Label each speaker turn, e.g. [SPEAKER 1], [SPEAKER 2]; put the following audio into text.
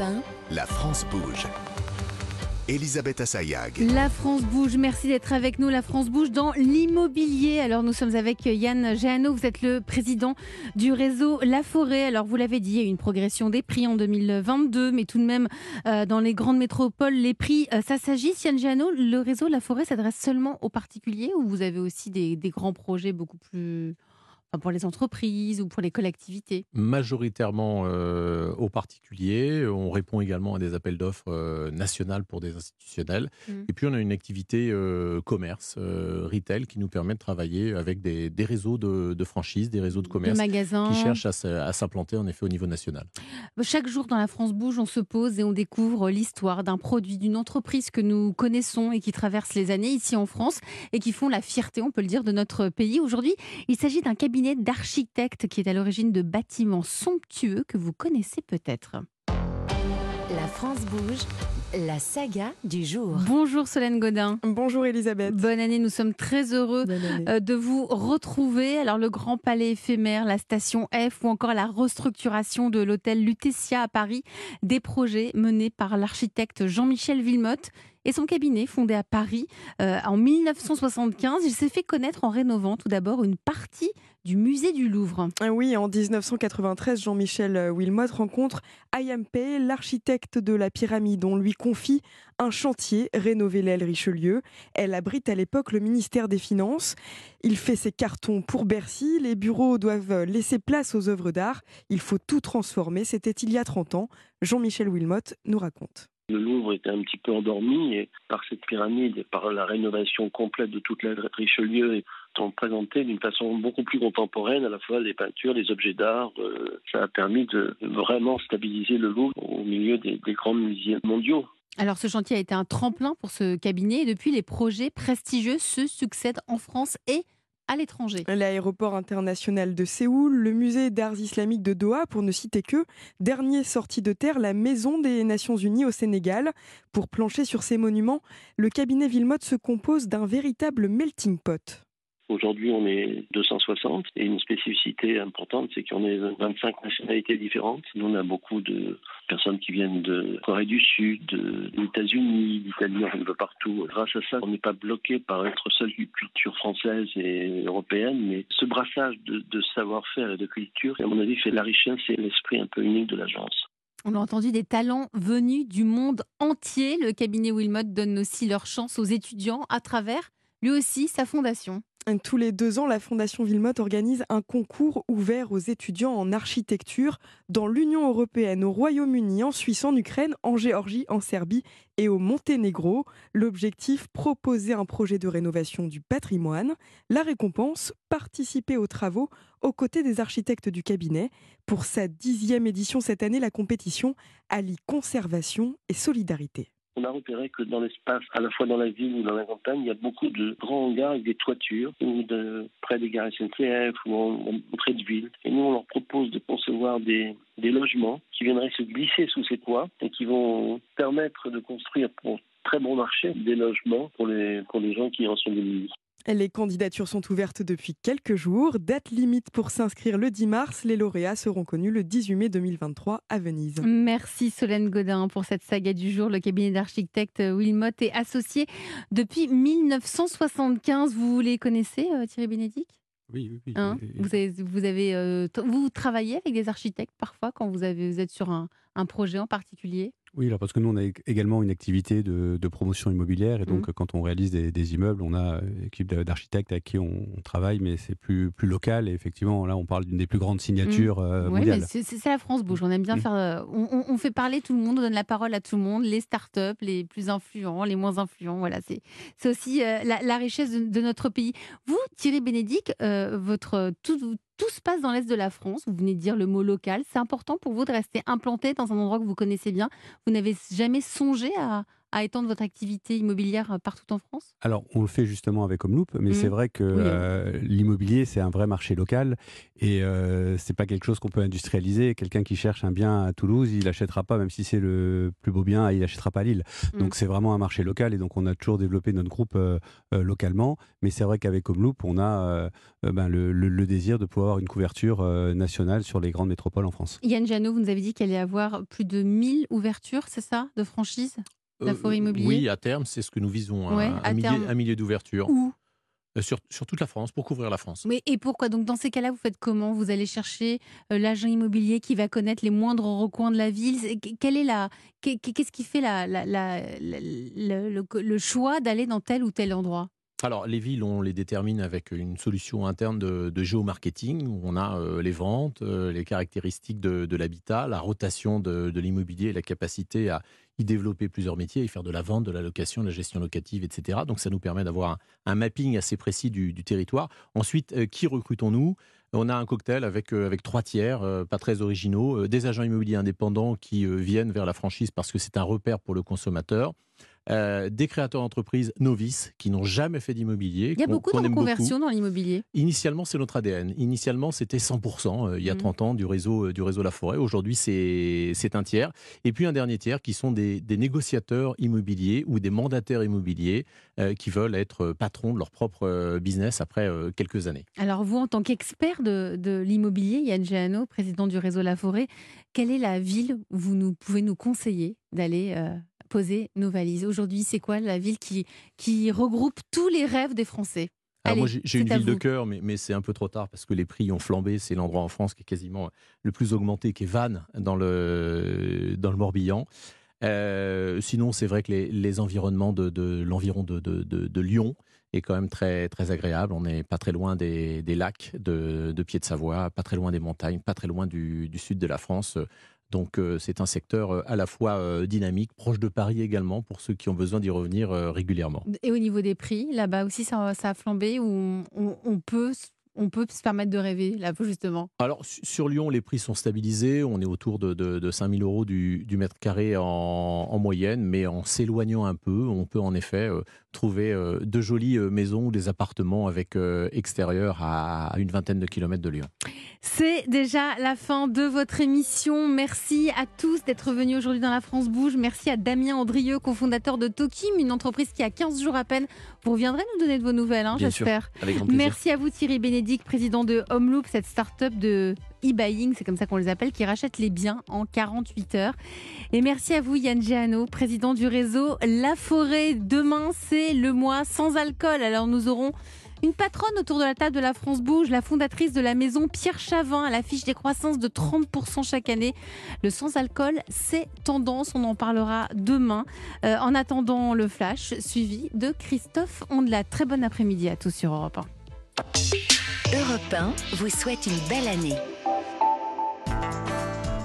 [SPEAKER 1] Europe 1.
[SPEAKER 2] La France bouge. Elisabeth Assayag.
[SPEAKER 3] La France bouge, merci d'être avec nous. La France bouge dans l'immobilier. Alors nous sommes avec Yann Jeannot, vous êtes le président du réseau La Forêt. Alors vous l'avez dit, il y a eu une progression des prix en 2022, mais tout de même euh, dans les grandes métropoles, les prix, euh, ça s'agit. Yann Jeannot, le réseau La Forêt s'adresse seulement aux particuliers ou vous avez aussi des, des grands projets beaucoup plus pour les entreprises ou pour les collectivités
[SPEAKER 4] Majoritairement euh, aux particuliers. On répond également à des appels d'offres euh, nationales pour des institutionnels. Mmh. Et puis on a une activité euh, commerce, retail, qui nous permet de travailler avec des, réseaux de, de, franchises, des réseaux de commerce
[SPEAKER 3] magasins.
[SPEAKER 4] qui cherchent à, s'implanter en effet au niveau national.
[SPEAKER 3] Chaque jour dans la France Bouge, on se pose et on découvre l'histoire d'un produit, d'une entreprise que nous connaissons et qui traverse les années ici en France et qui font la fierté, on peut le dire, de notre pays. Aujourd'hui, il s'agit d'un cabinet d'architecte qui est à l'origine de bâtiments somptueux que vous connaissez peut-être.
[SPEAKER 1] La France bouge, la saga du jour.
[SPEAKER 3] Bonjour Solène Godin.
[SPEAKER 5] Bonjour Elisabeth.
[SPEAKER 3] Bonne année, nous sommes très heureux euh, de vous retrouver. Alors le Grand Palais éphémère, la station F ou encore la restructuration de l'hôtel Lutetia à Paris, des projets menés par l'architecte Jean-Michel Villemotte et son cabinet, fondé à Paris euh, en 1975, il s'est fait connaître en rénovant tout d'abord une partie du musée du Louvre.
[SPEAKER 5] Ah oui, en 1993, Jean-Michel euh, Wilmot rencontre IMP, l'architecte de la pyramide. On lui confie un chantier, rénover l'aile Richelieu. Elle abrite à l'époque le ministère des Finances. Il fait ses cartons pour Bercy. Les bureaux doivent laisser place aux œuvres d'art. Il faut tout transformer. C'était il y a 30 ans. Jean-Michel Wilmot nous raconte.
[SPEAKER 6] Le Louvre était un petit peu endormi et par cette pyramide et par la rénovation complète de toute la Richelieu, sont présentés d'une façon beaucoup plus contemporaine, à la fois les peintures, les objets d'art. Euh, ça a permis de vraiment stabiliser le Louvre au milieu des, des grands musées mondiaux.
[SPEAKER 3] Alors ce chantier a été un tremplin pour ce cabinet et depuis les projets prestigieux se succèdent en France et l'étranger.
[SPEAKER 5] L'aéroport international de Séoul, le musée d'arts islamiques de Doha, pour ne citer que, dernier sorti de terre, la Maison des Nations Unies au Sénégal. Pour plancher sur ces monuments, le cabinet Villemotte se compose d'un véritable melting pot.
[SPEAKER 6] Aujourd'hui, on est 260 et une spécificité importante, c'est qu'on est 25 nationalités différentes. Nous, on a beaucoup de personnes qui viennent de Corée du Sud, des États-Unis, d'Italie, on va partout. Grâce à ça, on n'est pas bloqué par notre seule culture française et européenne, mais ce brassage de, de savoir-faire et de culture, à mon avis, fait la richesse et l'esprit un peu unique de l'agence.
[SPEAKER 3] On a entendu des talents venus du monde entier. Le cabinet Wilmot donne aussi leur chance aux étudiants à travers lui aussi sa fondation.
[SPEAKER 5] Tous les deux ans, la Fondation Villemotte organise un concours ouvert aux étudiants en architecture dans l'Union européenne, au Royaume-Uni, en Suisse, en Ukraine, en Géorgie, en Serbie et au Monténégro. L'objectif, proposer un projet de rénovation du patrimoine. La récompense, participer aux travaux aux côtés des architectes du cabinet. Pour sa dixième édition cette année, la compétition allie conservation et solidarité.
[SPEAKER 6] On a repéré que dans l'espace, à la fois dans la ville ou dans la campagne, il y a beaucoup de grands hangars avec des toitures, ou de, près des gares SNCF ou près de ville. Et nous, on leur propose de concevoir des, des logements qui viendraient se glisser sous ces toits et qui vont permettre de construire pour très bon marché des logements pour les, pour les gens qui en sont démunis.
[SPEAKER 5] Les candidatures sont ouvertes depuis quelques jours. Date limite pour s'inscrire le 10 mars. Les lauréats seront connus le 18 mai 2023 à Venise.
[SPEAKER 3] Merci Solène Godin pour cette saga du jour. Le cabinet d'architecte Wilmot est associé depuis 1975. Vous les connaissez, euh, Thierry Bénédicte?
[SPEAKER 4] Oui, oui,
[SPEAKER 3] hein? Vous, avez, vous, avez, euh, vous travaillez avec des architectes parfois quand vous, avez, vous êtes sur un, un projet en particulier?
[SPEAKER 7] Oui, alors parce que nous, on a également une activité de, promotion immobilière et donc mmh. quand on réalise des, immeubles, on a une équipe d'architectes avec qui on, travaille, mais c'est plus, plus local et effectivement, là, on parle d'une des plus grandes signatures mmh. euh, mondiales.
[SPEAKER 3] C'est la France bouge. On aime bien mmh. faire. Euh, on, fait parler tout le monde, on donne la parole à tout le monde, les startups, les plus influents, les moins influents. Voilà, c'est aussi euh, la, richesse de, notre pays. Vous, Thierry Bénédicte, votre tout, tout se passe dans l'Est de la France. Vous venez de dire le mot local. C'est important pour vous de rester implanté dans un endroit que vous connaissez bien. Vous n'avez jamais songé à, à étendre votre activité immobilière partout en France?
[SPEAKER 7] Alors, on le fait justement avec Homeloop, mais c'est mmh. vrai que l'immobilier, c'est un vrai marché local et c'est pas quelque chose qu'on peut industrialiser. Quelqu'un qui cherche un bien à Toulouse, il n'achètera pas, même si c'est le plus beau bien, il n'achètera pas à Lille. Mmh. Donc, c'est vraiment un marché local et donc on a toujours développé notre groupe localement. Mais c'est vrai qu'avec Homeloop, on a ben, le, le, désir de pouvoir avoir une couverture nationale sur les grandes métropoles en France.
[SPEAKER 3] Yann Janot, vous nous avez dit qu'il allait y avoir plus de 1000 ouvertures, c'est ça, de franchises? La forêt immobilier
[SPEAKER 4] Oui, à terme, c'est ce que nous visons, hein, un, millier, un, millier, d'ouvertures.
[SPEAKER 3] Où?
[SPEAKER 4] Euh, sur, sur, toute la France, pour couvrir la France.
[SPEAKER 3] Mais et pourquoi? Donc dans ces cas-là, vous faites comment? Vous allez chercher euh, l'agent immobilier qui va connaître les moindres recoins de la ville. Quelle est la Qu'est-ce qui fait la, la, le, le, choix d'aller dans tel ou tel endroit?
[SPEAKER 4] Alors, les villes, on les détermine avec une solution interne de, de géomarketing on a euh, les ventes, les caractéristiques de, l'habitat, la rotation de, l'immobilier, la capacité à y développer plusieurs métiers, y faire de la vente, de la location, de la gestion locative, etc. Donc ça nous permet d'avoir un, mapping assez précis du, territoire. Ensuite, euh, qui recrutons-nous? On a un cocktail avec, euh, avec trois tiers, euh, pas très originaux, des agents immobiliers indépendants qui viennent vers la franchise parce que c'est un repère pour le consommateur, euh, des créateurs d'entreprises novices qui n'ont jamais fait d'immobilier.
[SPEAKER 3] Il y a beaucoup de reconversions dans l'immobilier.
[SPEAKER 4] Initialement, c'est notre ADN. Initialement, c'était 100% euh, il y a 30 mmh. ans du réseau, euh, du réseau La Forêt. Aujourd'hui, c'est un tiers. Et puis un dernier tiers qui sont des, négociateurs immobiliers ou des mandataires immobiliers qui veulent être patrons de leur propre business après quelques années.
[SPEAKER 3] Alors vous, en tant qu'expert de, de l'immobilier, Yann Géano, président du réseau La Forêt, quelle est la ville où vous nous, pouvez nous conseiller d'aller poser nos valises. Aujourd'hui, c'est quoi la ville qui, qui regroupe tous les rêves des Français?
[SPEAKER 4] Moi, j'ai une ville de cœur, mais, mais c'est un peu trop tard parce que les prix ont flambé. C'est l'endroit en France qui est quasiment le plus augmenté, qui est Vannes, dans le, dans le Morbihan. Euh, sinon, c'est vrai que les, les environnements de, de l'environ de, de, de, Lyon est quand même très, très agréable. On n'est pas très loin des, des lacs de, de Pied-de-Savoie, pas très loin des montagnes, pas très loin du, du sud de la France. Donc euh, c'est un secteur euh, à la fois euh, dynamique, proche de Paris également, pour ceux qui ont besoin d'y revenir régulièrement.
[SPEAKER 3] Et au niveau des prix, là-bas aussi, ça, a flambé ou on, peut on peut se permettre de rêver, là, justement
[SPEAKER 4] Alors, sur Lyon, les prix sont stabilisés. On est autour de, de, 5 000 euros du, mètre carré en, moyenne, mais en s'éloignant un peu, on peut en effet trouver de jolies maisons ou des appartements avec extérieur à une vingtaine de kilomètres de Lyon.
[SPEAKER 3] C'est déjà la fin de votre émission. Merci à tous d'être venus aujourd'hui dans La France Bouge. Merci à Damien Andrieux, cofondateur de Tokim, une entreprise qui a 15 jours à peine. Vous reviendrez nous donner de vos nouvelles, hein, j'espère. Merci à vous Thierry Bénédicte, président de Homeloop, cette start-up de e-buying, c'est comme ça qu'on les appelle, qui rachète les biens en 48 heures. Et merci à vous Yann Géano, président du réseau La Forêt. Demain, c'est le mois sans alcool. Alors nous aurons une patronne autour de la table de la France Bouge, la fondatrice de la maison Pierre Chavin, à l'affiche des croissances de 30% chaque année. Le sans-alcool, c'est tendance, on en parlera demain. Euh, en attendant le flash, suivi de Christophe Ondelat. Très bon après-midi à tous sur Europe 1.
[SPEAKER 1] Europe 1 vous souhaite une belle année.